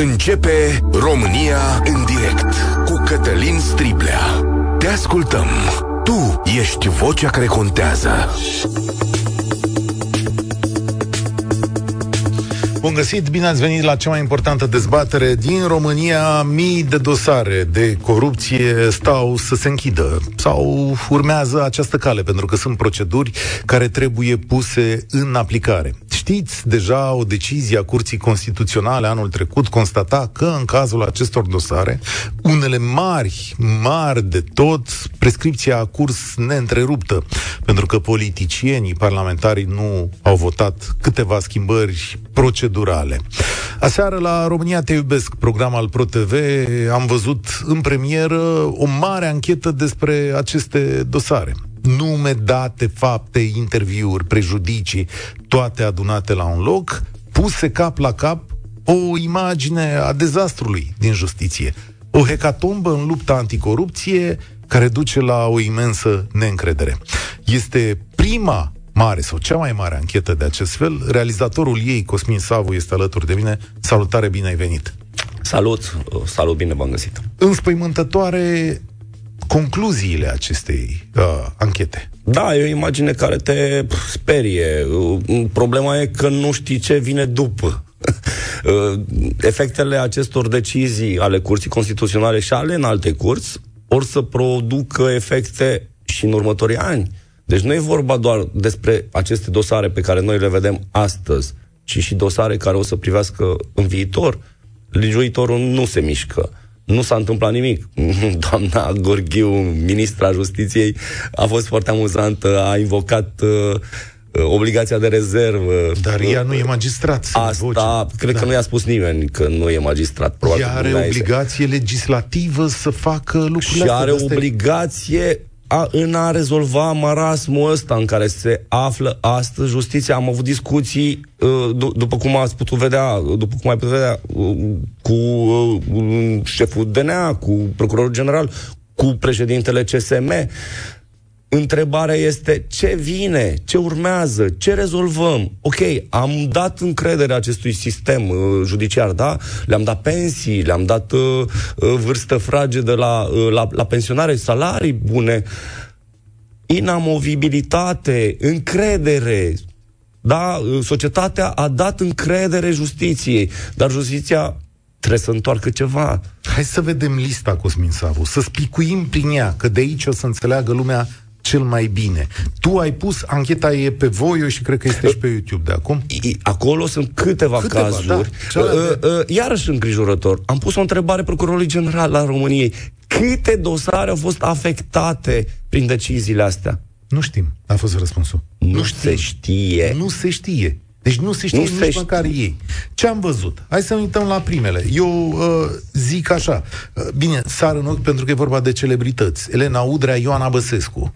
Începe România în direct cu Cătălin Striblea. Te ascultăm. Tu ești vocea care contează. Bun găsit, bine ați venit la cea mai importantă dezbatere din România. Mii de dosare de corupție stau să se închidă sau urmează această cale, pentru că sunt proceduri care trebuie puse în aplicare. Știți deja o decizie a Curții Constituționale anul trecut constata că în cazul acestor dosare, unele mari, mari de tot, prescripția a curs neîntreruptă, pentru că politicienii, parlamentarii nu au votat câteva schimbări procedurale. Aseară la România Te Iubesc, program al ProTV, am văzut în premieră o mare anchetă despre aceste dosare nume, date, fapte, interviuri, prejudicii, toate adunate la un loc, puse cap la cap o imagine a dezastrului din justiție. O hecatombă în lupta anticorupție care duce la o imensă neîncredere. Este prima mare sau cea mai mare anchetă de acest fel. Realizatorul ei, Cosmin Savu, este alături de mine. Salutare, bine ai venit! Salut, salut, bine v-am găsit! Înspăimântătoare concluziile acestei uh, anchete. Da, e o imagine care te sperie. Uh, problema e că nu știi ce vine după. Uh, efectele acestor decizii ale Curții Constituționale și ale în alte curți or să producă efecte și în următorii ani. Deci nu e vorba doar despre aceste dosare pe care noi le vedem astăzi, ci și dosare care o să privească în viitor. Legiuitorul nu se mișcă nu s-a întâmplat nimic. Doamna Gorghiu, ministra justiției, a fost foarte amuzantă, a invocat uh, obligația de rezervă. Dar ea nu e magistrat. Asta, voce. cred da. că nu i-a spus nimeni că nu e magistrat. Probabil ea are obligație este. legislativă să facă lucrurile Și are obligație a, în a rezolva marasmul ăsta în care se află astăzi justiția. Am avut discuții, uh, d- după cum ați putut vedea, după cum ai putut vedea, uh, cu uh, șeful DNA, cu procurorul general, cu președintele CSM. Întrebarea este ce vine, ce urmează, ce rezolvăm. Ok, am dat încredere acestui sistem uh, judiciar, da? Le-am dat pensii, le-am dat uh, uh vârstă fragedă la, uh, la, la pensionare, salarii bune, inamovibilitate, încredere. Da? Uh, societatea a dat încredere justiției, dar justiția trebuie să întoarcă ceva. Hai să vedem lista, Cosmin Savu, să spicuim prin ea, că de aici o să înțeleagă lumea cel mai bine. Tu ai pus, ancheta e pe Voio și cred că este și pe YouTube de acum. Acolo sunt câteva, câteva cazuri. Da, uh, uh, iarăși îngrijorător. Am pus o întrebare procurorului general la României. Câte dosare au fost afectate prin deciziile astea? Nu știm, a fost răspunsul. Nu, nu se știe. Nu se știe. Deci nu se știe nu nici se măcar știe. ei. Ce am văzut? Hai să uităm la primele. Eu uh, zic așa. Uh, bine, sar în ochi pentru că e vorba de celebrități. Elena Udrea, Ioana Băsescu. Care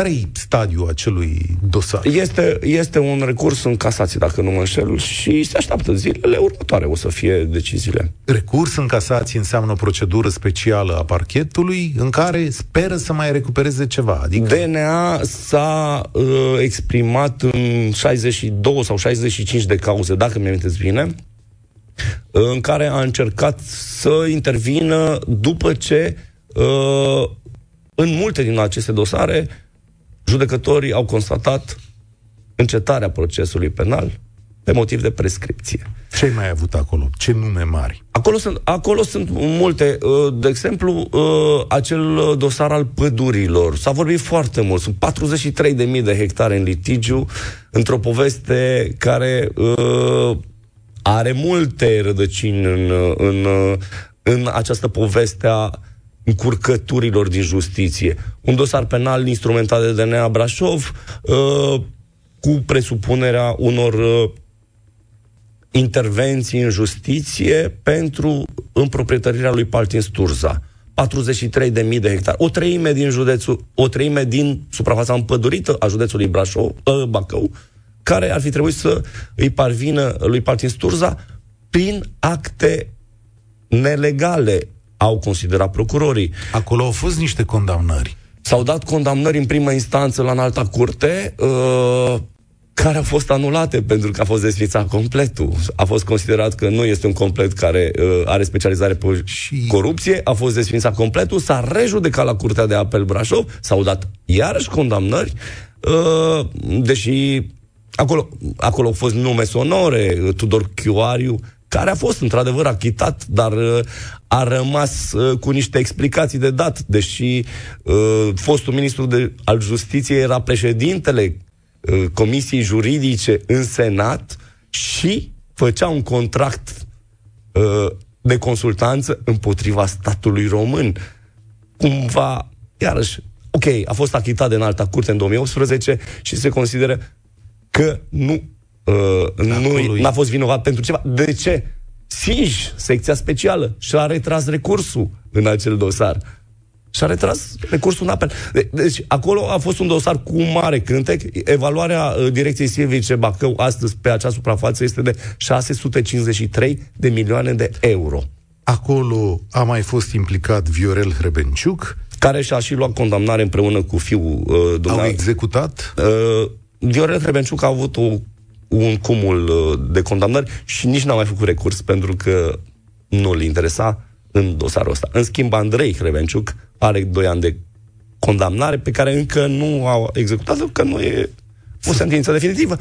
e stadiul acelui dosar? Este, este un recurs în casație, dacă nu mă înșel, și se așteaptă zilele următoare, o să fie deciziile. Recurs în casație înseamnă o procedură specială a parchetului în care speră să mai recupereze ceva. Adică... DNA s-a uh, exprimat în 62 sau 65 de cauze, dacă mi amintesc bine, în care a încercat să intervină după ce uh, în multe din aceste dosare judecătorii au constatat încetarea procesului penal pe motiv de prescripție. Ce ai mai avut acolo? Ce nume mari? Acolo sunt, acolo sunt multe. Uh, de exemplu, uh, acel dosar al pădurilor. S-a vorbit foarte mult. Sunt 43.000 de hectare în litigiu, într-o poveste care uh, are multe rădăcini în, în, în această poveste a încurcăturilor din justiție. Un dosar penal instrumentat de DNA Brașov uh, cu presupunerea unor uh, intervenții în justiție pentru împroprietărirea lui Paltin Sturza. 43.000 de hectare. O treime din județul, o treime din suprafața împădurită a județului Brașov, uh, Bacău, care ar fi trebuit să îi parvină lui Paltin Sturza prin acte nelegale au considerat procurorii. Acolo au fost niște condamnări. S-au dat condamnări în primă instanță la înalta curte. Uh, care au fost anulate pentru că a fost desfințat completul. A fost considerat că nu este un complet care uh, are specializare pe și... corupție, a fost desfințat completul, s-a rejudecat la Curtea de Apel Brașov, s-au dat iarăși condamnări, uh, deși acolo, acolo au fost nume sonore, Tudor Chioariu, care a fost într-adevăr achitat, dar uh, a rămas uh, cu niște explicații de dat, deși uh, fostul ministru de, al justiției era președintele uh, Comisiei Juridice în Senat și făcea un contract uh, de consultanță împotriva statului român. Cumva, iarăși, ok, a fost achitat de înalta curte în 2018 și se consideră că nu uh, nu n-a fost vinovat pentru ceva. De ce? SIJ, secția specială, și-a retras recursul în acel dosar. Și-a retras recursul în apel. De- deci, acolo a fost un dosar cu mare cântec. Evaluarea uh, direcției Silvice Bacău astăzi pe acea suprafață este de 653 de milioane de euro. Acolo a mai fost implicat Viorel Hrebenciuc. Care și-a și luat condamnare împreună cu fiul uh, Au executat? Uh, Viorel Hrebenciuc a avut o un cumul uh, de condamnări și nici n-a mai făcut recurs pentru că nu îl interesa în dosarul ăsta. În schimb, Andrei Hrevenciuc are 2 ani de condamnare pe care încă nu au executat-o, că nu e o sentință definitivă.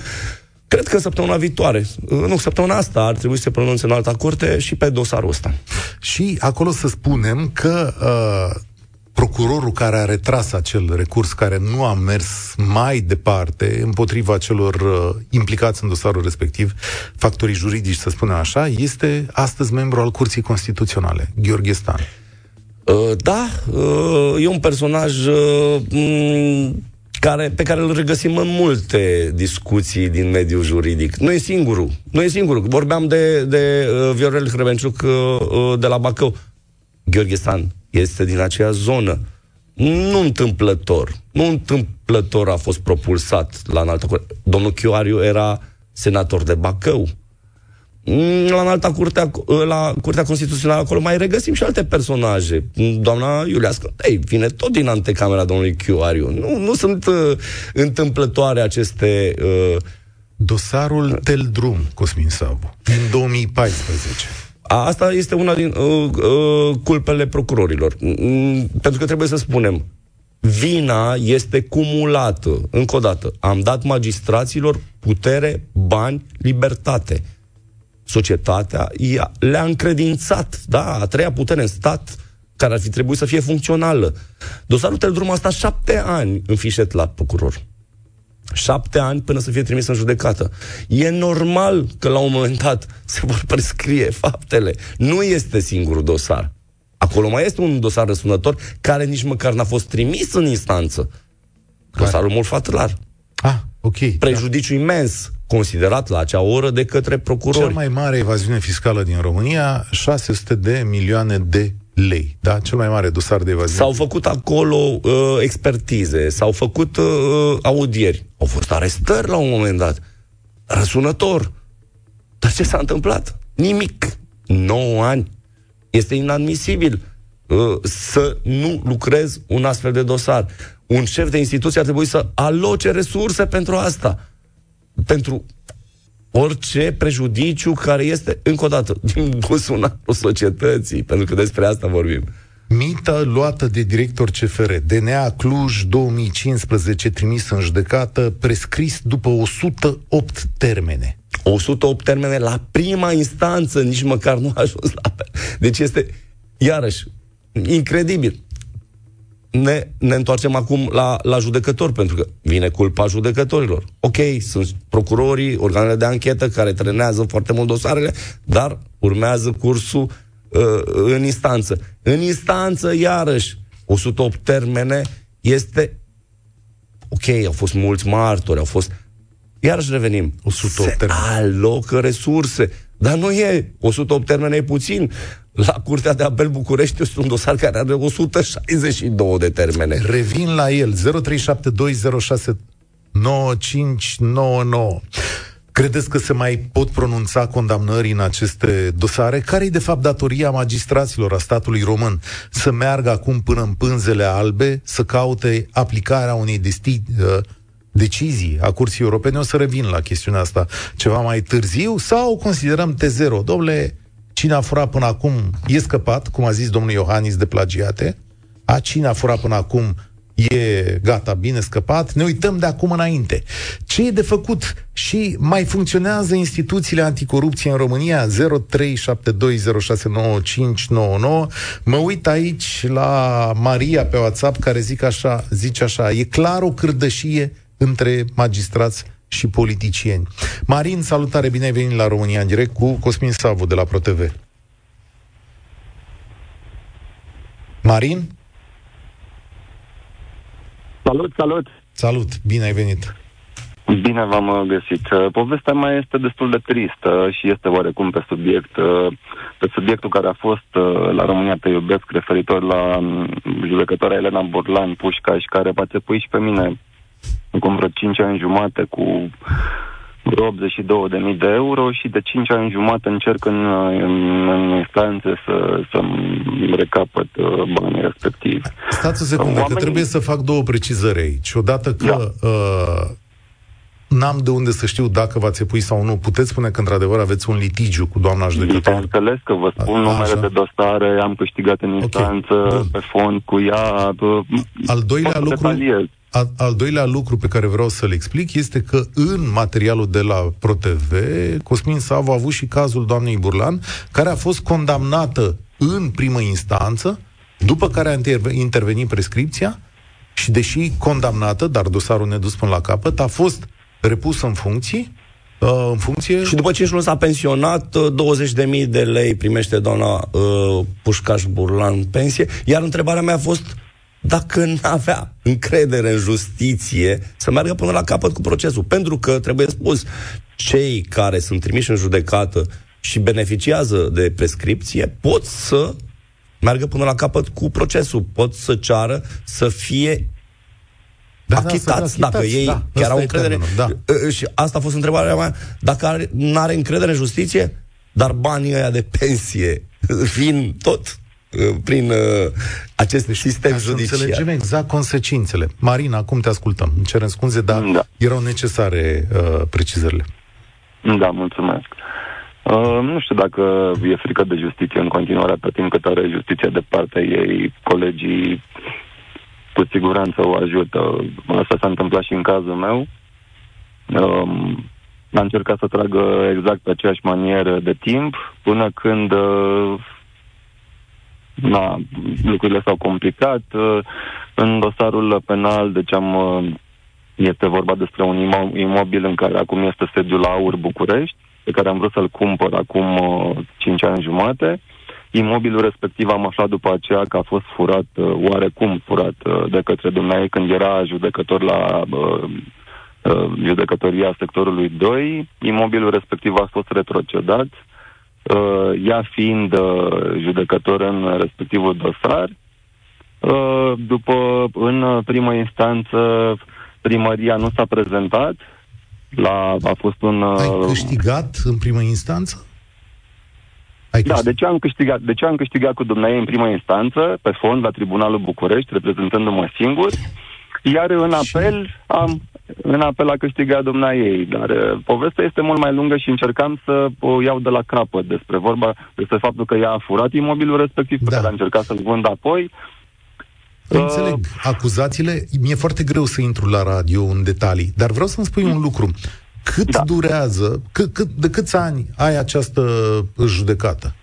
Cred că săptămâna viitoare, uh, nu, săptămâna asta ar trebui să se pronunțe în alta curte și pe dosarul ăsta. Și acolo să spunem că uh, procurorul care a retras acel recurs, care nu a mers mai departe împotriva celor uh, implicați în dosarul respectiv, factorii juridici, să spunem așa, este astăzi membru al Curții Constituționale, Gheorghe Stan. Uh, da, uh, e un personaj uh, m- care, pe care îl regăsim în multe discuții din mediul juridic. Nu e singurul. Nu e singurul. Vorbeam de, de uh, Viorel Hrebenciuc uh, uh, de la Bacău. Gheorghe Stan este din aceea zonă. Nu întâmplător. Nu întâmplător a fost propulsat la înaltă curte. Domnul Chioariu era senator de Bacău. La înalta curtea, la Curtea Constituțională acolo mai regăsim și alte personaje. Doamna Iuliască, ei, vine tot din antecamera domnului Chioariu. Nu, nu sunt uh, întâmplătoare aceste... Uh, Dosarul Teldrum, Cosmin Sabu, din 2014. Asta este una din uh, uh, culpele procurorilor. Mm, pentru că trebuie să spunem, vina este cumulată. Încă o dată, am dat magistraților putere, bani, libertate. Societatea ia, le-a încredințat, da, a treia putere în stat, care ar fi trebuit să fie funcțională. Dosarul Teldrum a stat șapte ani în fișet la procuror. Șapte ani până să fie trimis în judecată. E normal că la un moment dat se vor prescrie faptele. Nu este singurul dosar. Acolo mai este un dosar răsunător care nici măcar n-a fost trimis în instanță. Dosarul Mulfatlar. Ah, ok. Prejudiciu da. imens considerat la acea oră de către procurori. Cea mai mare evaziune fiscală din România, 600 de milioane de lei. Da? Cel mai mare dosar de evaziune. S-au făcut acolo uh, expertize, s-au făcut uh, audieri, au fost arestări la un moment dat. Răsunător. Dar ce s-a întâmplat? Nimic. 9 ani. Este inadmisibil uh, să nu lucrez un astfel de dosar. Un șef de instituție ar trebui să aloce resurse pentru asta. Pentru orice prejudiciu care este, încă o dată, din buzunarul societății, pentru că despre asta vorbim. Mită luată de director CFR, DNA Cluj 2015, trimis în judecată, prescris după 108 termene. 108 termene la prima instanță, nici măcar nu a ajuns la apel. Deci este, iarăși, incredibil ne, ne întoarcem acum la, la judecători, pentru că vine culpa judecătorilor. Ok, sunt procurorii, organele de anchetă care trenează foarte mult dosarele, dar urmează cursul uh, în instanță. În instanță, iarăși, 108 termene este... Ok, au fost mulți martori, au fost... Iarăși revenim. 108 Se termene. alocă resurse. Dar nu e. 108 termene e puțin. La Curtea de Apel București este un dosar care are 162 de termene. Revin la el. 0372069599. Credeți că se mai pot pronunța condamnări în aceste dosare? Care e de fapt datoria magistraților a statului român? Să meargă acum până în pânzele albe, să caute aplicarea unei desti- uh, decizii a Curții Europene, o să revin la chestiunea asta ceva mai târziu, sau considerăm T0, domnule, cine a furat până acum e scăpat, cum a zis domnul Iohannis, de plagiate, a cine a furat până acum e gata, bine scăpat, ne uităm de acum înainte. Ce e de făcut? Și mai funcționează instituțiile anticorupție în România? 0372069599. Mă uit aici la Maria pe WhatsApp care zic așa, zice așa, e clar o cârdășie între magistrați și politicieni. Marin, salutare, bine ai venit la România în direct cu Cosmin Savu de la ProTV. Marin? Salut, salut! Salut, bine ai venit! Bine v-am uh, găsit. Uh, povestea mai este destul de tristă și este oarecum pe subiect, uh, pe subiectul care a fost la România Te Iubesc, referitor la um, judecătoarea Elena Borlan Pușcaș, care poate pui și pe mine acum vreo 5 ani jumate cu vreo 82.000 de euro și de 5 ani jumate încerc în, în, în instanțe să, să recapăt banii respectivi. Stați o secundă, Oamenii... că trebuie să fac două precizări aici. Odată că da. uh, n-am de unde să știu dacă v-ați epui sau nu. Puteți spune că într-adevăr aveți un litigiu cu doamna judecător? înțeles că vă spun A, numere așa. de dosare, am câștigat în instanță, okay. pe fond cu ea. Al doilea lucru, al, al doilea lucru pe care vreau să-l explic este că în materialul de la ProTV, Cosmin Savu a avut și cazul doamnei Burlan, care a fost condamnată în primă instanță, după care a intervenit prescripția și deși condamnată, dar dosarul nedus până la capăt, a fost repus în funcție, Uh, în funcție... Și după 5 luni s-a pensionat, 20.000 uh, de lei primește doamna uh, Pușcaș Burlan pensie, iar întrebarea mea a fost dacă nu avea încredere în justiție să meargă până la capăt cu procesul. Pentru că, trebuie spus, cei care sunt trimiși în judecată și beneficiază de prescripție pot să meargă până la capăt cu procesul, pot să ceară să fie da, achitați, da, achitați, dacă ei da, chiar au încredere. da. Și asta a fost întrebarea mea, dacă nu are încredere în justiție, dar banii ăia de pensie vin tot Uh, prin uh, acest deci, sistem judiciar. Să înțelegem exact consecințele. Marina, acum te ascultăm. Îmi cerem scuze, dar da. erau necesare uh, precizările. Da, mulțumesc. Uh, nu știu dacă e frică de justiție în continuare, pe timp cât are justiția de partea ei, colegii cu siguranță o ajută. Asta s-a întâmplat și în cazul meu. Uh, a încercat să tragă exact pe aceeași manieră de timp, până când uh, na, lucrurile s-au complicat. Uh, în dosarul penal, deci am, uh, este vorba despre un imobil în care acum este sediul la Aur București, pe care am vrut să-l cumpăr acum 5 uh, ani jumate. Imobilul respectiv am aflat după aceea că a fost furat, oarecum furat de către dumneavoastră când era judecător la judecătoria sectorului 2. Imobilul respectiv a fost retrocedat uh, ea fiind uh, judecător în respectivul dosar. Uh, după, în primă instanță, primăria nu s-a prezentat. La, a fost un... Uh, Ai câștigat în primă instanță? Ai da, de ce, am câștigat, de ce am câștigat cu dumneavoastră în primă instanță, pe fond, la Tribunalul București, reprezentându-mă singur, iar în apel am, în apel a câștigat domna ei, dar uh, povestea este mult mai lungă și încercam să o iau de la capăt despre vorba, despre faptul că ea a furat imobilul respectiv, da. pe care a încercat să-l vând apoi. Înțeleg uh, acuzațiile. Mi-e foarte greu să intru la radio în detalii, dar vreau să-mi spui un lucru. Cât da. durează, cât, cât, de câți ani ai această judecată?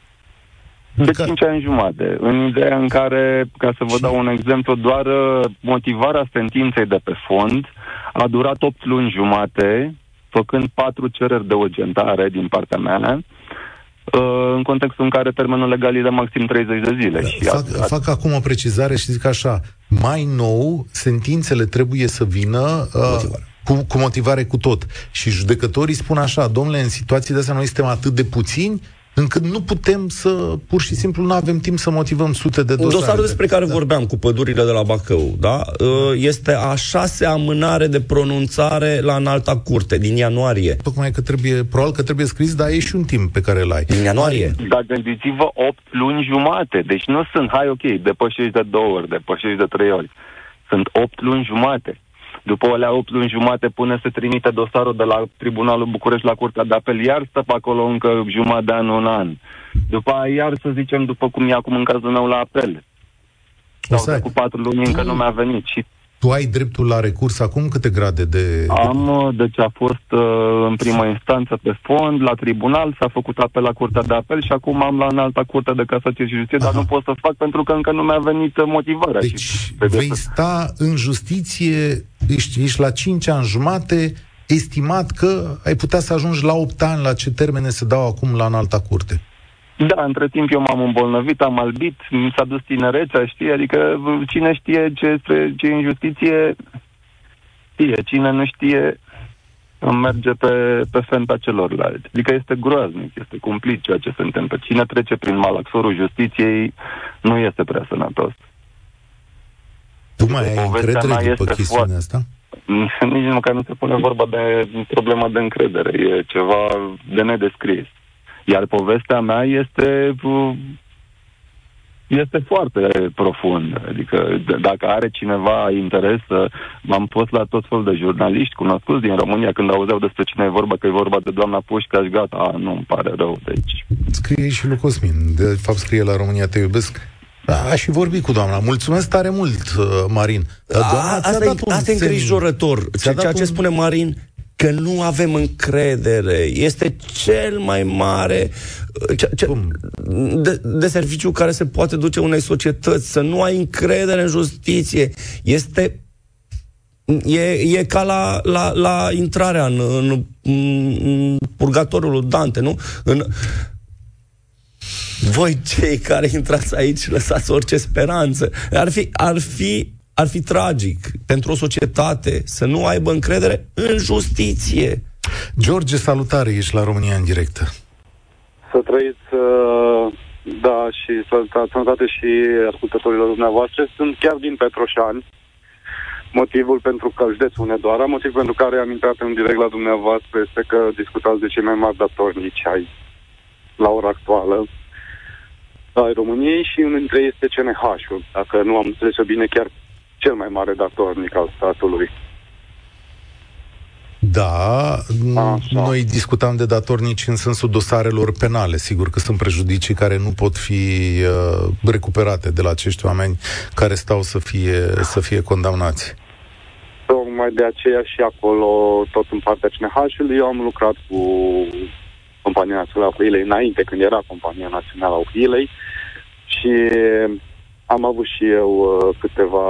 De ca... 5 ani jumate, în ideea în care, ca să vă dau un exemplu, doar uh, motivarea sentinței de pe fond a durat 8 luni jumate, făcând patru cereri de urgentare din partea mea, uh, în contextul în care termenul legal e de maxim 30 de zile. Da, și fac, a... fac acum o precizare și zic așa, mai nou, sentințele trebuie să vină uh, cu, cu motivare cu tot. Și judecătorii spun așa, domnule, în situații de astea noi suntem atât de puțini, încât nu putem să, pur și simplu, nu avem timp să motivăm sute de dosare. Dosarul despre care da. vorbeam cu pădurile de la Bacău, da? Ă, este a șase amânare de pronunțare la înalta curte, din ianuarie. Tocmai că trebuie, probabil că trebuie scris, dar e și un timp pe care îl ai. Din ianuarie. Dar gândiți-vă 8 luni jumate, deci nu sunt, hai ok, depășești de două ori, depășești de trei ori. Sunt 8 luni jumate. După alea 8 luni jumate până se trimite dosarul de la Tribunalul București la Curtea de Apel, iar stă pe acolo încă jumătate de an, un an. După aia, iar să zicem, după cum e acum în cazul meu la apel. Sau cu patru luni încă nu mi-a venit și tu ai dreptul la recurs acum? Câte grade de... Am, uh, deci a fost uh, în prima instanță pe fond, la tribunal, s-a făcut apel la Curtea de Apel și acum am la înalta Curte de Casație și Justiție, dar nu pot să fac pentru că încă nu mi-a venit uh, motivarea. Deci și vei sta în justiție, ești, ești la 5 ani jumate, estimat că ai putea să ajungi la 8 ani, la ce termene se dau acum la înalta curte. Da, între timp eu m-am îmbolnăvit, am albit, mi s-a dus tinerețea, știi? Adică cine știe ce este ce injustiție, știe. Cine nu știe, merge pe, pe fenta celorlalți. Adică este groaznic, este cumplit ceea ce se întâmplă. Cine trece prin malaxorul justiției nu este prea sănătos. Tu mai ai încredere după chestiunea foarte... asta? Nici măcar nu se pune vorba de problema de încredere. E ceva de nedescris. Iar povestea mea este este foarte profund. Adică dacă are cineva interes, m-am fost la tot fel de jurnaliști cunoscuți din România când auzeau despre cine e vorba, că e vorba de doamna Pușcaș, gata, a, nu îmi pare rău. Deci... Scrie și lui Cosmin. De fapt scrie la România Te iubesc. Da, și vorbi cu doamna. Mulțumesc tare mult, uh, Marin. Doamna, a, asta, e, asta e îngrijorător. Ceea ce un... spune Marin că nu avem încredere. Este cel mai mare ce, ce, de, de serviciu care se poate duce unei societăți. Să nu ai încredere în justiție. Este E, e ca la, la, la intrarea în, în, în purgatorul lui Dante, nu? În, voi cei care intrați aici lăsați orice speranță. Ar fi, ar fi ar fi tragic pentru o societate să nu aibă încredere în justiție. George, salutare, ești la România în direct. Să trăiți, uh, da, și sănătate și ascultătorilor dumneavoastră. Sunt chiar din Petroșani. Motivul pentru că, județul Hunedoara, motivul pentru care am intrat în direct la dumneavoastră este că discutați de cei mai mari datornici ai la ora actuală ai României și unul dintre ei este CNH-ul. Dacă nu am înțeles bine, chiar cel mai mare datornic al statului. Da, Așa. noi discutam de datornici în sensul dosarelor penale. Sigur că sunt prejudicii care nu pot fi uh, recuperate de la acești oameni care stau să fie, să fie condamnați. Tocmai de aceea și acolo, tot în partea CNH-ului, eu am lucrat cu Compania Națională a Huilei înainte, când era Compania Națională a Huilei și am avut și eu uh, câteva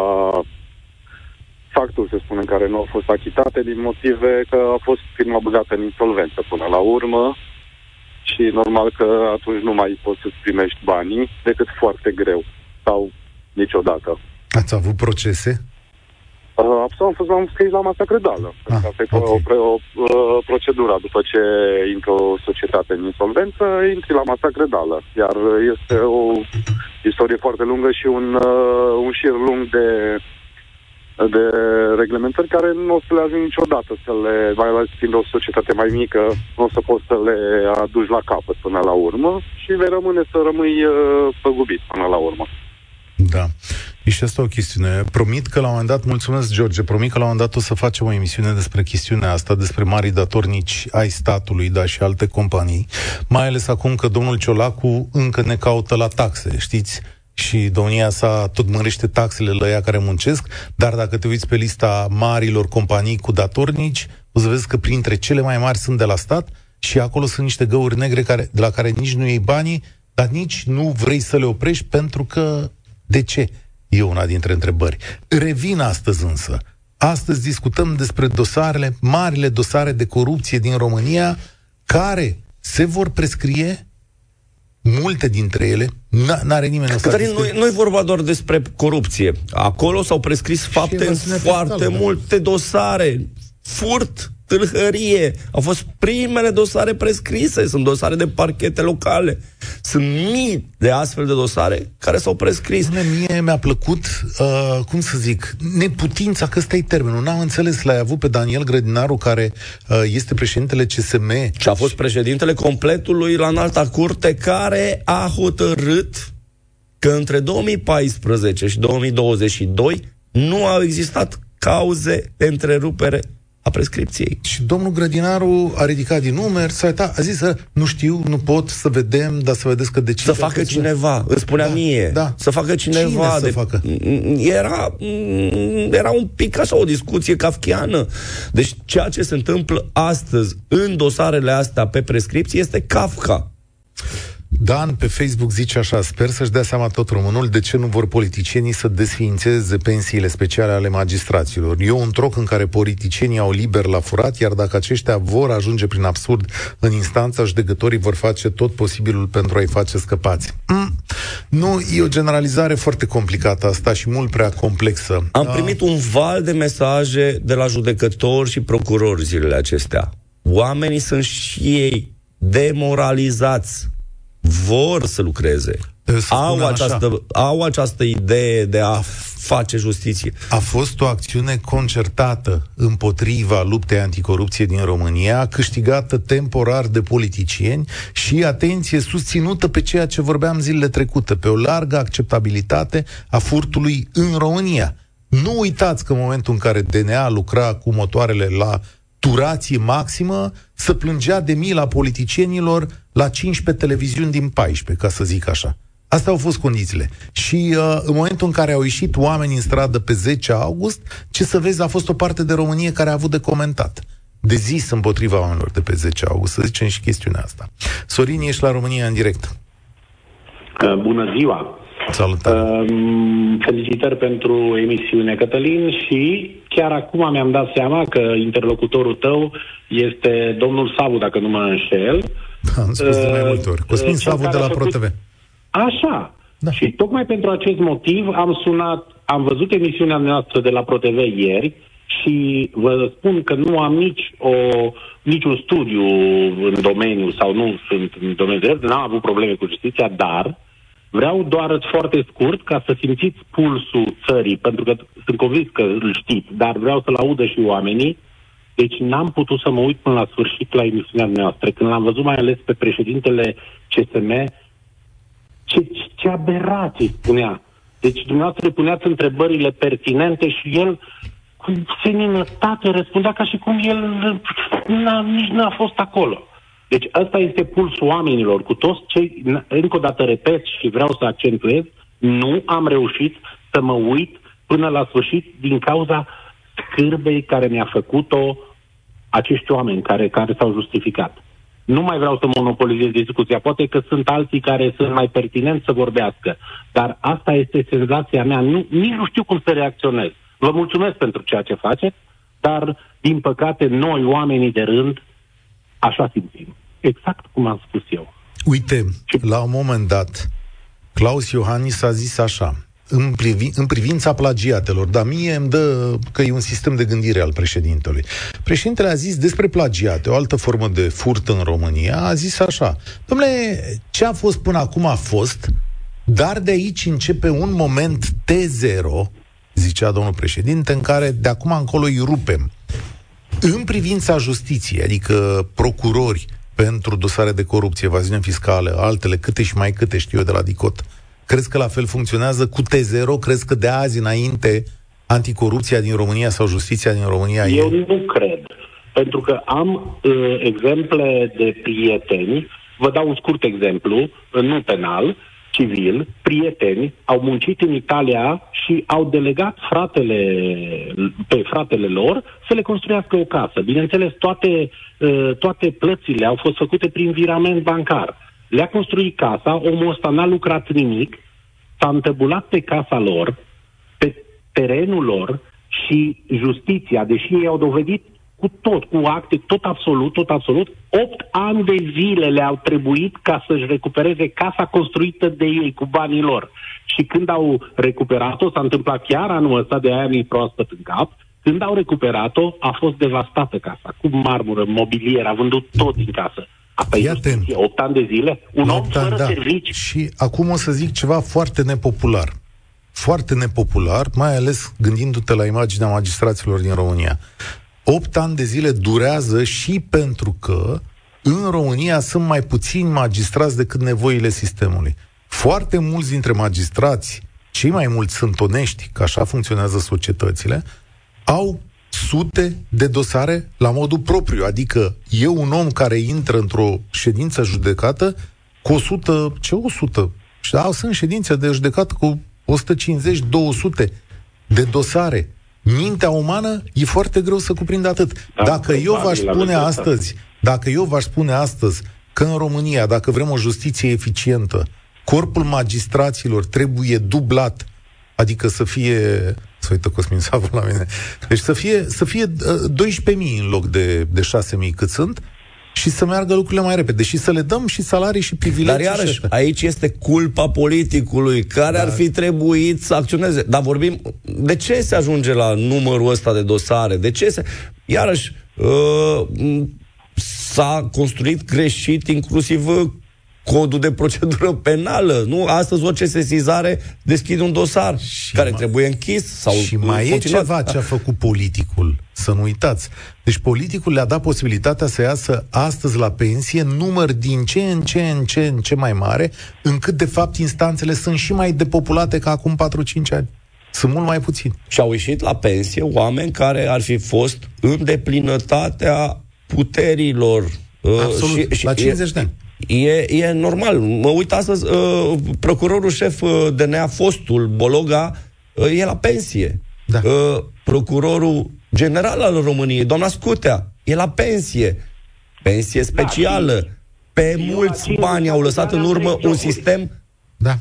facturi, să spunem, care nu au fost achitate din motive că a fost firma băgată în insolvență până la urmă și normal că atunci nu mai poți să-ți primești banii decât foarte greu sau niciodată. Ați avut procese? Uh, am fost, am scris la masa credală. Ah, Asta e okay. o, o, o, o procedură. După ce intră o societate în insolvență, intri la masa credală. Iar este o istorie foarte lungă și un, uh, un șir lung de de reglementări care nu o să le ajungi niciodată să le, mai ales fiind o societate mai mică, nu o să poți să le aduci la capăt până la urmă și vei rămâne să rămâi uh, păgubit până la urmă. Da. E și asta o chestiune. Promit că la un moment dat, mulțumesc George, promit că la un moment dat o să facem o emisiune despre chestiunea asta, despre mari datornici ai statului, da, și alte companii, mai ales acum că domnul Ciolacu încă ne caută la taxe, știți? și domnia sa tot mărește taxele la ea care muncesc, dar dacă te uiți pe lista marilor companii cu datornici, o să vezi că printre cele mai mari sunt de la stat și acolo sunt niște găuri negre care, de la care nici nu iei banii, dar nici nu vrei să le oprești pentru că de ce? E una dintre întrebări. Revin astăzi însă. Astăzi discutăm despre dosarele, marile dosare de corupție din România, care se vor prescrie multe dintre ele, n-are nimeni o Cătălin, nu, nu e vorba doar despre corupție. Acolo s-au prescris fapte în foarte fiscal, multe dosare. Furt, tâlhărie. Au fost primele dosare prescrise, sunt dosare de parchete locale. Sunt mii de astfel de dosare care s-au prescris. Bine, mie mi-a plăcut, uh, cum să zic, neputința, că ăsta e termenul. N-am înțeles, l-ai avut pe Daniel Grădinaru, care uh, este președintele CSM. Și a fost președintele completului la înalta curte, care a hotărât că între 2014 și 2022 nu au existat cauze de întrerupere a prescripției. Și domnul Grădinaru a ridicat din numeri, s-a uitat, a zis să nu știu, nu pot să vedem, dar să vedeți că decide. Să facă cineva, îți spunea da, mie. Da. Să facă cineva. Cine de... să facă? Era, era un pic așa o discuție kafkiană. Deci ceea ce se întâmplă astăzi în dosarele astea pe prescripție este Kafka. Dan pe Facebook zice așa, sper să-și dea seama tot românul de ce nu vor politicienii să desființeze pensiile speciale ale magistraților. E un troc în care politicienii au liber la furat, iar dacă aceștia vor ajunge prin absurd în instanță, judecătorii vor face tot posibilul pentru a-i face scăpați. Mm. Nu, e o generalizare foarte complicată asta și mult prea complexă. Am da. primit un val de mesaje de la judecători și procurori zilele acestea. Oamenii sunt și ei demoralizați vor să lucreze. Au această, au această idee de a face justiție. A fost o acțiune concertată împotriva luptei anticorupție din România, câștigată temporar de politicieni și, atenție, susținută pe ceea ce vorbeam zilele trecute, pe o largă acceptabilitate a furtului în România. Nu uitați că în momentul în care DNA lucra cu motoarele la turație maximă, să plângea de mila politicienilor la 15 televiziuni din 14, ca să zic așa. Astea au fost condițiile. Și uh, în momentul în care au ieșit oameni în stradă pe 10 august, ce să vezi, a fost o parte de Românie care a avut de comentat. De zis împotriva oamenilor de pe 10 august, să zicem și chestiunea asta. Sorin, ești la România în direct. Uh, bună ziua! Salutare! Uh, felicitări pentru emisiune, Cătălin, și chiar acum mi-am dat seama că interlocutorul tău este domnul Savu, dacă nu mă înșel. Da, am spus uh, de mai multe ori. Cosmin uh, Savu de la făcut... ProTV. Așa. Da. Și tocmai pentru acest motiv am sunat, am văzut emisiunea noastră de la ProTV ieri și vă spun că nu am nici o, niciun studiu în domeniu sau nu sunt în domeniul de n-am avut probleme cu justiția, dar Vreau doar foarte scurt ca să simțiți pulsul țării, pentru că sunt convins că îl știți, dar vreau să-l audă și oamenii. Deci n-am putut să mă uit până la sfârșit la emisiunea noastră. Când l-am văzut mai ales pe președintele CSM, ce, ce aberație spunea. Deci dumneavoastră puneați întrebările pertinente și el cu seninătate răspundea ca și cum el n-a, nici n-a fost acolo. Deci ăsta este pulsul oamenilor cu toți cei, încă o dată repet și vreau să accentuez, nu am reușit să mă uit până la sfârșit din cauza scârbei care mi-a făcut-o acești oameni care, care s-au justificat. Nu mai vreau să monopolizez discuția. Poate că sunt alții care sunt mai pertinenți să vorbească. Dar asta este senzația mea. Nu, nici nu știu cum să reacționez. Vă mulțumesc pentru ceea ce faceți, dar, din păcate, noi, oamenii de rând, Așa simțim. Exact cum am spus eu. Uite, la un moment dat, Claus Iohannis a zis așa, în, privi, în privința plagiatelor, dar mie îmi dă că e un sistem de gândire al președintelui. Președintele a zis despre plagiate, o altă formă de furt în România, a zis așa, domnule, ce a fost până acum a fost, dar de aici începe un moment T0, zicea domnul președinte, în care de acum încolo îi rupem. În privința justiției, adică procurori pentru dosare de corupție, evaziune fiscală, altele, câte și mai câte știu eu de la DICOT, crezi că la fel funcționează cu T0? Crezi că de azi înainte anticorupția din România sau justiția din România Eu e... nu cred. Pentru că am uh, exemple de prieteni, vă dau un scurt exemplu, nu penal, civil, prieteni, au muncit în Italia și au delegat fratele, pe fratele lor să le construiască o casă. Bineînțeles, toate, uh, toate plățile au fost făcute prin virament bancar. Le-a construit casa, omul ăsta n-a lucrat nimic, s-a întăbulat pe casa lor, pe terenul lor și justiția, deși ei au dovedit cu tot, cu acte, tot absolut, tot absolut. Opt ani de zile le-au trebuit ca să-și recupereze casa construită de ei cu banii lor. Și când au recuperat-o, s-a întâmplat chiar anul ăsta de aia mi proaspăt în cap, când au recuperat-o, a fost devastată casa, cu marmură, mobilier, a vândut tot din casă. Asta e justiție, 8 ani de zile, un om fără da. servici. Și acum o să zic ceva foarte nepopular. Foarte nepopular, mai ales gândindu-te la imaginea magistraților din România. 8 ani de zile durează și pentru că în România sunt mai puțini magistrați decât nevoile sistemului. Foarte mulți dintre magistrați, cei mai mulți sunt onești, că așa funcționează societățile, au sute de dosare la modul propriu. Adică e un om care intră într-o ședință judecată cu 100, ce 100? Și da, sunt ședințe de judecată cu 150-200 de dosare. Mintea umană e foarte greu să cuprindă atât. Da, dacă eu v-aș spune astăzi, dacă eu v-aș spune astăzi că în România, dacă vrem o justiție eficientă, corpul magistraților trebuie dublat, adică să fie să uită Cosmin Savu la mine. Deci să fie, să fie 12.000 uh, în loc de, de 6.000 cât sunt și să meargă lucrurile mai repede și să le dăm și salarii și privilegii. Dar iarăși, și aici este culpa politicului care da. ar fi trebuit să acționeze. Dar vorbim, de ce se ajunge la numărul ăsta de dosare? De ce se... Iarăși, uh, s-a construit greșit inclusiv codul de procedură penală. Nu? Astăzi orice sesizare deschide un dosar și care mai, trebuie închis. Sau și mai e ceva ce a făcut politicul, să nu uitați. Deci politicul le-a dat posibilitatea să iasă astăzi la pensie număr din ce în ce în ce în ce mai mare, încât de fapt instanțele sunt și mai depopulate ca acum 4-5 ani. Sunt mult mai puțini. Și au ieșit la pensie oameni care ar fi fost în deplinătatea puterilor. Uh, Absolut, și, și la 50 de ani. E, e normal. Mă uit astăzi, uh, procurorul șef uh, DNA, fostul Bologa, uh, e la pensie. Da. Uh, procurorul general al României, doamna Scutea, e la pensie. Pensie specială. Da, Pe mulți bani au lăsat în urmă un sistem da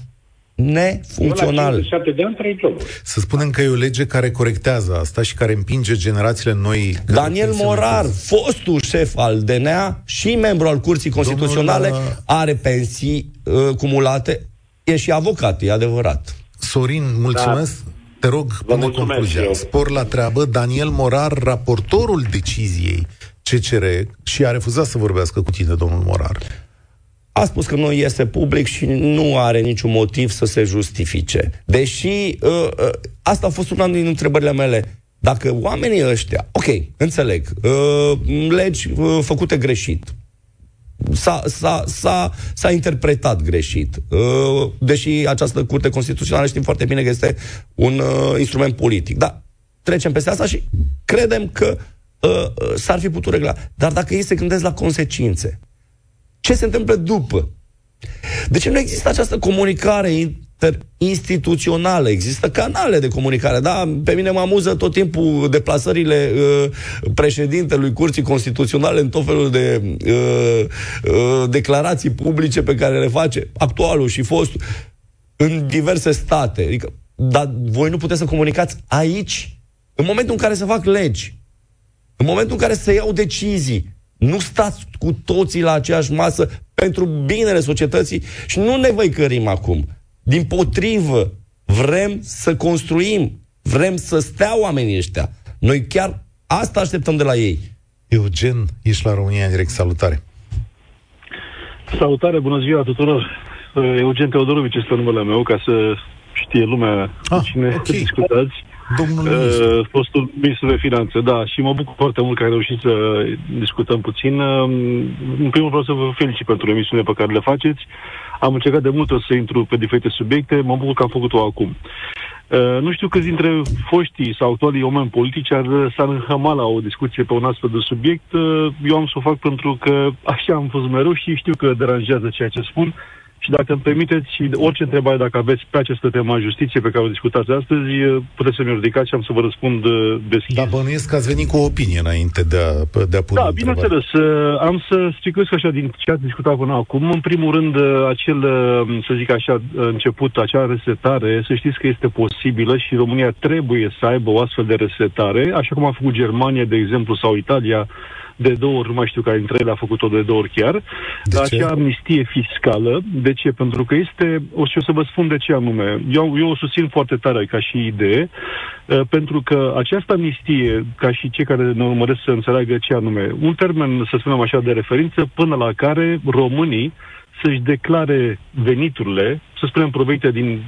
nefuncțional. de ani, Să spunem că e o lege care corectează asta și care împinge generațiile noi. Daniel Morar, fostul șef al DNA și membru al Curții Constituționale, Domnul... Uh, are pensii uh, cumulate. E și avocat, e adevărat. Sorin, mulțumesc. Da. Te rog, Vă pune concluzia. Eu. Spor la treabă. Daniel Morar, raportorul deciziei CCR, și a refuzat să vorbească cu tine, domnul Morar a spus că nu iese public și nu are niciun motiv să se justifice. Deși uh, uh, asta a fost una din întrebările mele. Dacă oamenii ăștia, ok, înțeleg, uh, legi uh, făcute greșit, s-a, s-a, s-a, s-a interpretat greșit. Uh, deși această curte constituțională știm foarte bine că este un uh, instrument politic. Da, trecem peste asta și credem că uh, uh s-ar fi putut regla. Dar dacă ei se gândesc la consecințe, ce se întâmplă după. De ce nu există această comunicare interinstituțională? Există canale de comunicare, da? Pe mine mă amuză tot timpul deplasările uh, președintelui Curții Constituționale în tot felul de uh, uh, declarații publice pe care le face actualul și fostul în diverse state. Adică, dar voi nu puteți să comunicați aici, în momentul în care se fac legi, în momentul în care se iau decizii, nu stați cu toții la aceeași masă pentru binele societății și nu ne văicărim acum. Din potrivă, vrem să construim, vrem să stea oamenii ăștia. Noi chiar asta așteptăm de la ei. Eugen, ești la România în direct, salutare. Salutare, bună ziua tuturor. Eugen Teodorovici este numele meu, ca să știe lumea ah, cine okay. discutați. Domnul uh, fostul ministru de finanțe, da, și mă bucur foarte mult că ai reușit să discutăm puțin. Uh, în primul vreau să vă felicit pentru emisiunea pe care le faceți. Am încercat de mult să intru pe diferite subiecte, mă bucur că am făcut-o acum. Uh, nu știu câți dintre foștii sau actualii oameni politici ar s-ar înhăma la o discuție pe un astfel de subiect. Uh, eu am să o fac pentru că așa am fost mereu și știu că deranjează ceea ce spun. Uh, și dacă îmi permiteți, și orice întrebare dacă aveți pe această temă a justiției pe care o discutați astăzi, puteți să mi-o ridicați și am să vă răspund deschis. Dar bănuiesc că ați venit cu o opinie înainte de a, de a pune Da, bineînțeles. Am să stricăsc așa din ce ați discutat până acum. În primul rând, acel, să zic așa, început, acea resetare, să știți că este posibilă și România trebuie să aibă o astfel de resetare, așa cum a făcut Germania, de exemplu, sau Italia, de două ori, nu mai știu care dintre ele a făcut-o de două ori chiar, de acea amnistie fiscală. De ce? Pentru că este, o să, o să vă spun de ce anume, eu, eu o susțin foarte tare ca și idee, uh, pentru că această amnistie, ca și cei care ne urmăresc să înțeleagă ce anume, un termen, să spunem așa, de referință, până la care românii să-și declare veniturile, să spunem provenite din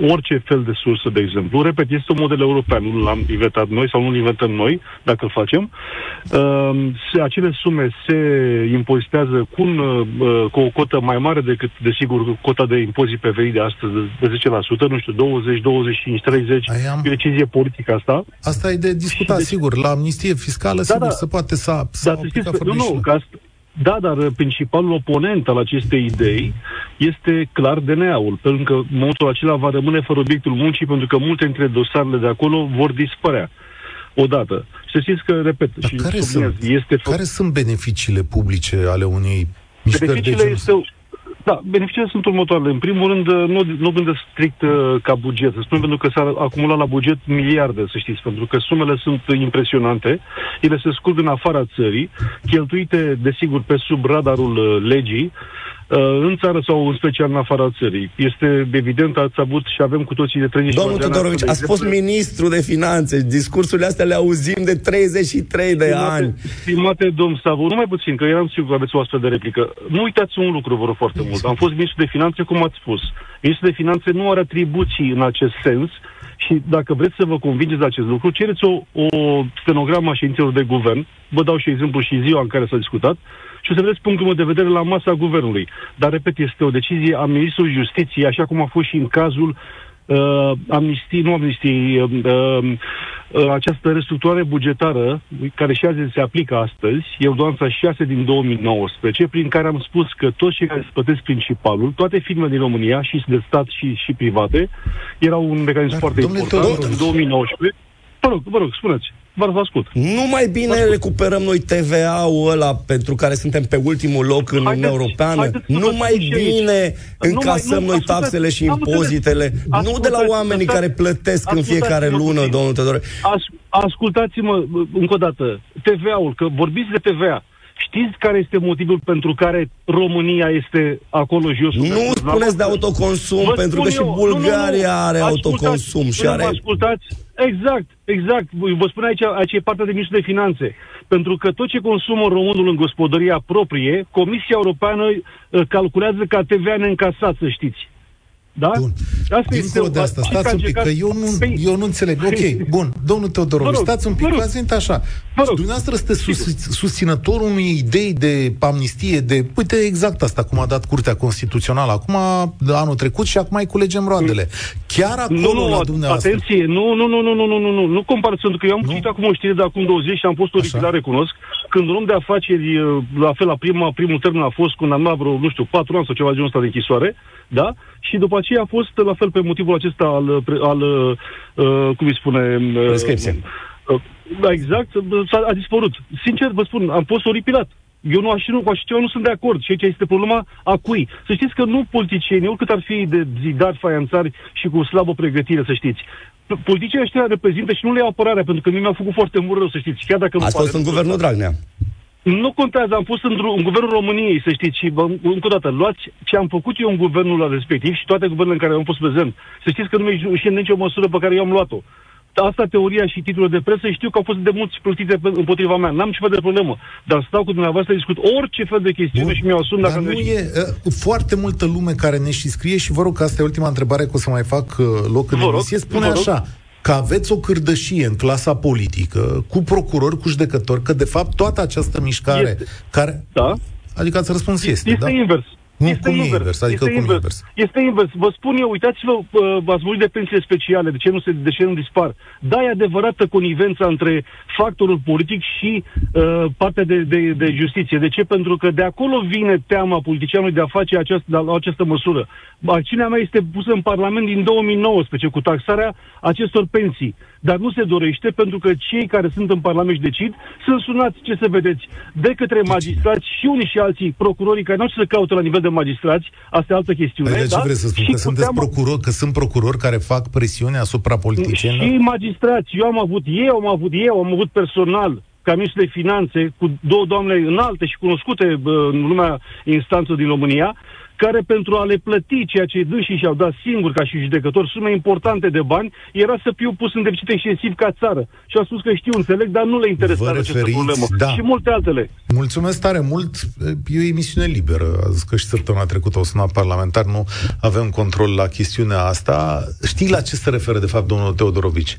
orice fel de sursă, de exemplu. Repet, este un model european, nu l-am inventat noi sau nu l inventăm noi, dacă îl facem. Uh, se, acele sume se impozitează cu, un, uh, cu o cotă mai mare decât, desigur, cota de impozit pe venit de astăzi, de 10%, nu știu, 20, 25, 30, am... e o decizie politică asta. Asta e de discutat, de... sigur. La amnistie fiscală, da, sigur, da. se poate să, să da, știți, nu, nu, că asta, da, dar principalul oponent al acestei idei este clar DNA-ul, pentru că momentul acela va rămâne fără obiectul muncii, pentru că multe dintre dosarele de acolo vor dispărea odată. Să știți că, repet, dar și care, sunt, este care sunt beneficiile publice ale unei mișcări de genul? Este, da, beneficiile sunt următoarele. În primul rând, nu, nu gândesc strict uh, ca buget. Să spun pentru că s-a acumulat la buget miliarde, să știți, pentru că sumele sunt impresionante. Ele se scurg în afara țării, cheltuite, desigur, pe sub radarul uh, legii. Uh, în țară sau în special în afara țării. Este evident, ați avut și avem cu toții de 30 Domnul Tudorovici, ați fost ministru de finanțe. Discursurile astea le auzim de 33 de stimate, ani. Stimate domn Savu, numai puțin, că eram sigur că aveți o astfel de replică. Nu uitați un lucru, vă rog foarte mult. Am fost ministru de finanțe, cum ați spus. Ministrul de finanțe nu are atribuții în acest sens și dacă vreți să vă convingeți de acest lucru, cereți o, o stenogramă a ședințelor de guvern. Vă dau și exemplu și ziua în care s-a discutat și o să vedeți punctul meu de vedere la masa guvernului. Dar, repet, este o decizie a Ministrului Justiției, așa cum a fost și în cazul uh, amnistii, nu amnistii, uh, uh, uh, această restructurare bugetară, care și azi se aplică astăzi, e ordonanța 6 din 2019, prin care am spus că toți cei care plătesc principalul, toate firmele din România, și de stat și, și private, erau un mecanism Dar, foarte important în 2019. Vă rog, vă rog, spuneți. Vă ascult. Nu mai bine recuperăm noi TVA-ul ăla pentru care suntem pe ultimul loc în Uniunea Europeană? Nu mai bine încasăm noi taxele și impozitele? Nu de la oamenii care plătesc în fiecare lună, domnul Teodore. Ascultați-mă încă o dată. TVA-ul, că vorbiți de TVA. Știți care este motivul pentru care România este acolo jos? Nu spuneți de autoconsum, Vă pentru că eu. și Bulgaria nu, nu, nu. are ascultați, autoconsum și are... Ascultați, exact, exact. Vă spun aici, aici e partea de ministru de finanțe. Pentru că tot ce consumă românul în gospodăria proprie, Comisia Europeană uh, calculează ca TVA neîncasat, să știți. Da? Bun. Asta Dincolo de asta, stați un pic, că eu nu, păi... eu nu înțeleg. Ok, bun, domnul Teodorov, stați un pic, vă ați așa. Vă rog. Dumneavoastră sunteți sus, susținătorul unei idei de amnistie, de, uite, exact asta, cum a dat Curtea Constituțională acum, anul trecut și acum mai culegem roadele. Chiar acolo, nu, nu, la dumneavoastră. Atenție, nu, nu, nu, nu, nu, nu, nu, nu, nu comparați, pentru că eu am citit acum o știre de acum 20 și am fost oripilat, recunosc, când un om de afaceri, la fel, la prima, primul termen a fost cu un vreo, nu știu, patru ani sau ceva genul ăsta de închisoare, da? Și după aceea a fost la fel pe motivul acesta al, al uh, cum îi spune... Uh, Prescripție. Uh, da, exact, a, a dispărut. Sincer, vă spun, am fost oripilat. Eu nu aș, nu, cu așa ceva nu sunt de acord. Și aici este problema a cui. Să știți că nu politicienii, oricât ar fi de zidari, faianțari și cu slabă pregătire, să știți. Politicienii ăștia reprezintă și nu le iau apărarea, pentru că mi a făcut foarte mult rău, să știți. Chiar dacă Ați fost în guvernul Dragnea. Nu contează, am fost în, în guvernul României, să știți, și bă, încă o dată, luați ce am făcut eu în guvernul respectiv și toate guvernele în care am fost prezent. Să știți că nu mi și în nicio măsură pe care eu am luat-o. Asta teoria și titlul de presă știu că au fost de mulți plătite împotriva mea. N-am ce fel de problemă. Dar stau cu dumneavoastră, discut orice fel de chestiune Bun. și mi-o asum dacă Dar nu e uh, foarte multă lume care ne și scrie și vă rog că asta e ultima întrebare că o să mai fac uh, loc în emisie. Spune așa, că aveți o cârdășie în clasa politică, cu procurori, cu judecători, că de fapt toată această mișcare este. care... Da. Adică ați răspuns este, este da? invers. Nu, este cum invers. e invers? Adică este cum invers. invers? Este invers. Vă spun eu, uitați-vă, uh, ați vorbit de pensiile speciale, de ce nu, se, de ce nu dispar. Da, e adevărată conivența între factorul politic și uh, partea de, de, de justiție. De ce? Pentru că de acolo vine teama politicianului de a face această, de a, această măsură. Acțiunea mea este pusă în Parlament din 2019 cu taxarea acestor pensii. Dar nu se dorește pentru că cei care sunt în Parlament și decid sunt sunați, ce să vedeți, de către magistrați și unii și alții, procurorii care nu se caută la nivel de magistrați, asta e altă chestiune. Păi de ce da? vreți să spun? Și că sunteți teama... procuror, că sunt procurori care fac presiune asupra politicienilor? Și magistrați. Eu am avut, eu am avut, eu am avut personal ca ministru de finanțe, cu două doamne înalte și cunoscute în lumea instanță din România, care pentru a le plăti ceea ce dânsii și-au dat singuri ca și judecători sume importante de bani, era să fiu pus în deficit excesiv ca țară. Și a spus că știu, înțeleg, dar nu le interesează această problemă. Da. Și multe altele. Mulțumesc tare mult. E o emisiune liberă. A zis că și săptămâna trecută o sunat parlamentar, nu avem control la chestiunea asta. Știi la ce se referă, de fapt, domnul Teodorovici?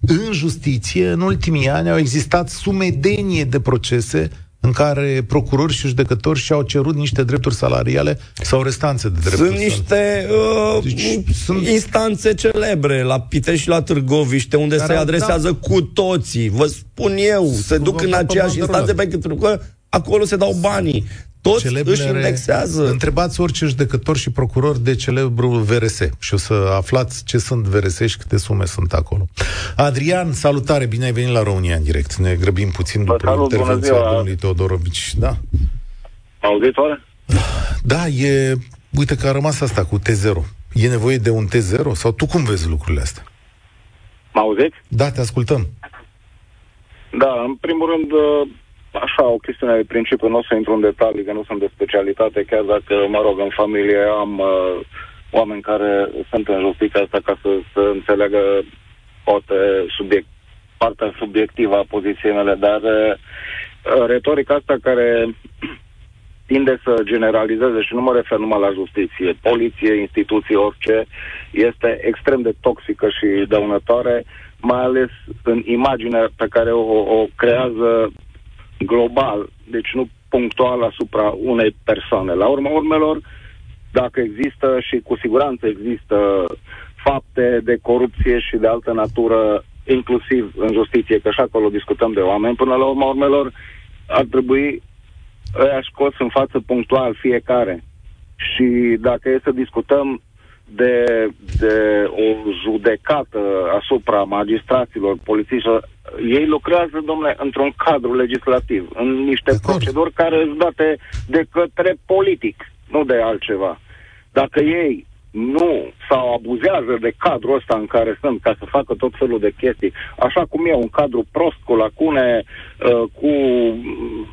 În justiție, în ultimii ani, au existat sumedenie de procese în care procurori și judecători și-au cerut niște drepturi salariale sau restanțe de drepturi Sunt niște uh, deci, sunt... instanțe celebre la Pitești și la Târgoviște, unde care se adresează da. cu toții. Vă spun eu, se duc în aceeași instanțe pentru că acolo se dau banii. Toți Celebrele... își indexează. Întrebați orice judecător și procuror de celebru VRS și o să aflați ce sunt VRS și câte sume sunt acolo. Adrian, salutare, bine ai venit la România în direct. Ne grăbim puțin după Salut, intervenția domnului Teodorovici. Da. Auziți oare? Da, e... Uite că a rămas asta cu T0. E nevoie de un T0? Sau tu cum vezi lucrurile astea? Mă auziți? Da, te ascultăm. Da, în primul rând, așa, o chestiune de principiu, nu o să intru în detalii, că nu sunt de specialitate, chiar dacă, mă rog, în familie am uh, oameni care sunt în justiția asta ca să, să înțeleagă poate subiect, partea subiectivă a poziției mele, dar uh, retorica asta care tinde să generalizeze și nu mă refer numai la justiție, poliție, instituții, orice, este extrem de toxică și dăunătoare, mai ales în imaginea pe care o, o creează global, deci nu punctual asupra unei persoane. La urma urmelor, dacă există și cu siguranță există fapte de corupție și de altă natură, inclusiv în justiție, că și acolo discutăm de oameni, până la urma urmelor ar trebui ăia scos în față punctual fiecare. Și dacă e să discutăm de, de o judecată asupra magistraților, polițiștilor, ei lucrează, domnule, într-un cadru legislativ, în niște de proceduri care sunt date de către politic, nu de altceva. Dacă ei nu sau abuzează de cadrul ăsta în care sunt ca să facă tot felul de chestii, așa cum e un cadru prost, cu lacune, uh, cu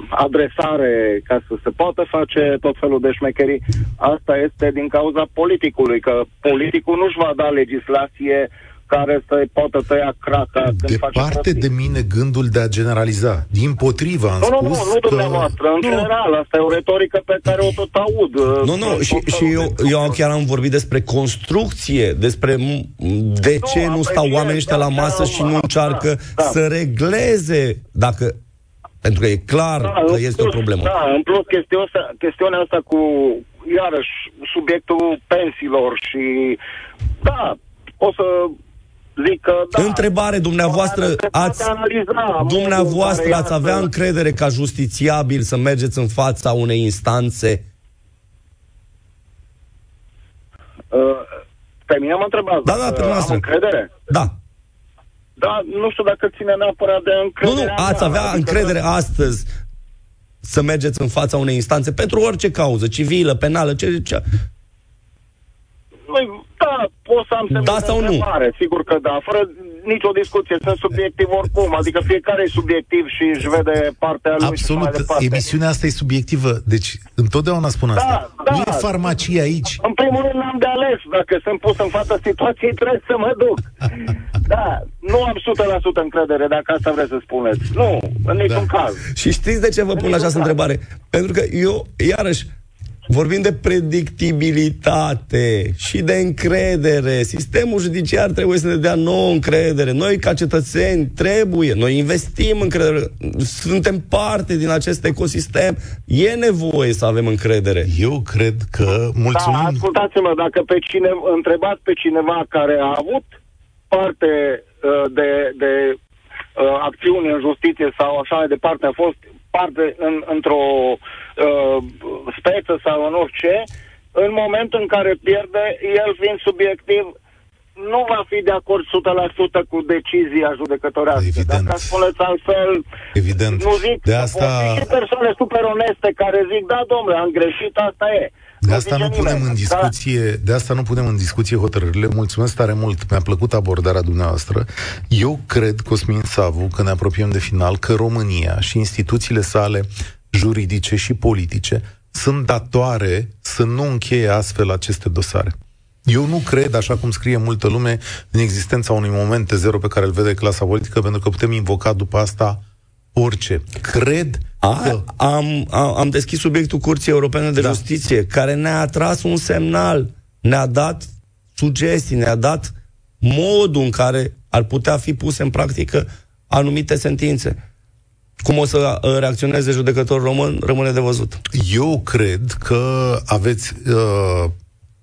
adresare ca să se poată face tot felul de șmecherii, asta este din cauza politicului, că politicul nu-și va da legislație care să-i poată tăia craca când Departe de mine gândul de a generaliza. Din potriva am nu, spus nu, nu, nu că... dumneavoastră. În nu. general, asta e o retorică pe care o tot aud. Nu, nu, și, și eu, eu chiar am vorbit despre construcție, despre de ce nu, nu stau oamenii ăștia la masă și nu încearcă da, da. să regleze dacă pentru că e clar da, că este plus, o problemă. Da, în plus chestiunea asta, chestiunea asta cu, iarăși, subiectul pensiilor și, da, o să zic că da. Întrebare, dumneavoastră, ați, analiza, dumneavoastră ați avea încredere ca justițiabil să mergeți în fața unei instanțe? Uh, pe mine mă întrebați. Da, da, pe uh, Am încredere? Da. Da, nu știu dacă ține neapărat de încredere. Nu, nu, ați avea adică încredere da. astăzi să mergeți în fața unei instanțe pentru orice cauză, civilă, penală, ce, ce, Păi, da, pot să am da sau nu? Mare, sigur că da, fără nicio discuție, sunt subiectiv oricum, adică fiecare e subiectiv și își vede partea lui Absolut, și emisiunea asta e subiectivă, deci întotdeauna spun asta. Da, da. Nu e farmacie aici. În primul rând am de ales, dacă sunt pus în fața situației, trebuie să mă duc. da, nu am 100% încredere, dacă asta vreți să spuneți. Nu, în niciun da. caz. Și știți de ce vă pun această întrebare? Pentru că eu, iarăși, Vorbim de predictibilitate și de încredere. Sistemul judiciar trebuie să ne dea nouă încredere. Noi, ca cetățeni, trebuie. Noi investim încredere. Suntem parte din acest ecosistem. E nevoie să avem încredere. Eu cred că... Mulțumim. Da, ascultați-mă, dacă pe cine, întrebați pe cineva care a avut parte uh, de, de uh, acțiuni în justiție sau așa de departe, a fost parte în, într-o uh, speță sau în orice, în momentul în care pierde, el fiind subiectiv, nu va fi de acord 100% cu decizia judecătorească. Evident. Dacă spuneți altfel, Evident. nu zic, de asta... și persoane super oneste care zic, da, domnule, am greșit, asta e. De asta nu punem în da. discuție, da? de asta nu punem în discuție hotărârile. Mulțumesc tare mult, mi-a plăcut abordarea dumneavoastră. Eu cred, Cosmin Savu, că ne apropiem de final, că România și instituțiile sale juridice și politice sunt datoare să nu încheie astfel aceste dosare. Eu nu cred, așa cum scrie multă lume, în existența unui moment zero pe care îl vede clasa politică, pentru că putem invoca după asta orice. Cred A, că... am, am, am deschis subiectul Curții Europene de Da. Justiție, care ne-a tras un semnal, ne-a dat sugestii, ne-a dat modul în care ar putea fi puse în practică anumite sentințe. Cum o să uh, reacționeze judecătorul român, rămâne de văzut. Eu cred că aveți uh,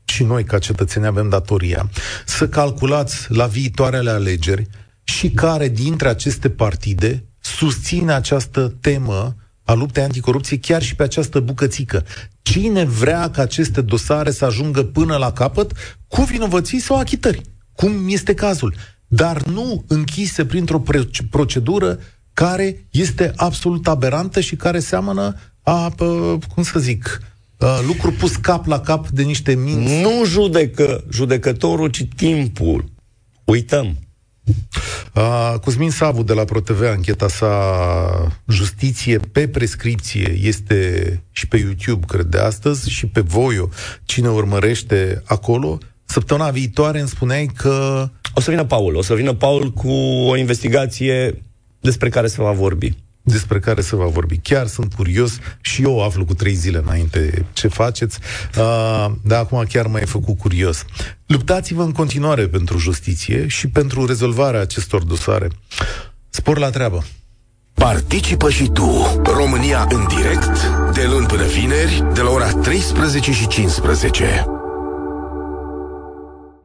și noi ca cetățeni avem datoria să calculați la viitoarele alegeri și care dintre aceste partide susține această temă a luptei anticorupție chiar și pe această bucățică. Cine vrea ca aceste dosare să ajungă până la capăt cu vinovății sau achitări, cum este cazul, dar nu închise printr-o pre- procedură care este absolut aberantă și care seamănă a, pă, cum să zic, a, lucru pus cap la cap de niște minți. Nu judecă judecătorul, ci timpul. Uităm. Uh, Cosmin Savu de la ProTV, ancheta sa Justiție pe prescripție este și pe YouTube, cred, de astăzi și pe Voio. Cine urmărește acolo, săptămâna viitoare îmi spuneai că O să vină Paul. O să vină Paul cu o investigație despre care se va vorbi. Despre care se va vorbi. Chiar sunt curios și eu aflu cu trei zile înainte ce faceți, uh, dar acum chiar m-ai făcut curios. Luptați-vă în continuare pentru justiție și pentru rezolvarea acestor dosare. Spor la treabă! Participă și tu, România în direct, de luni până vineri, de la ora 13 și 15.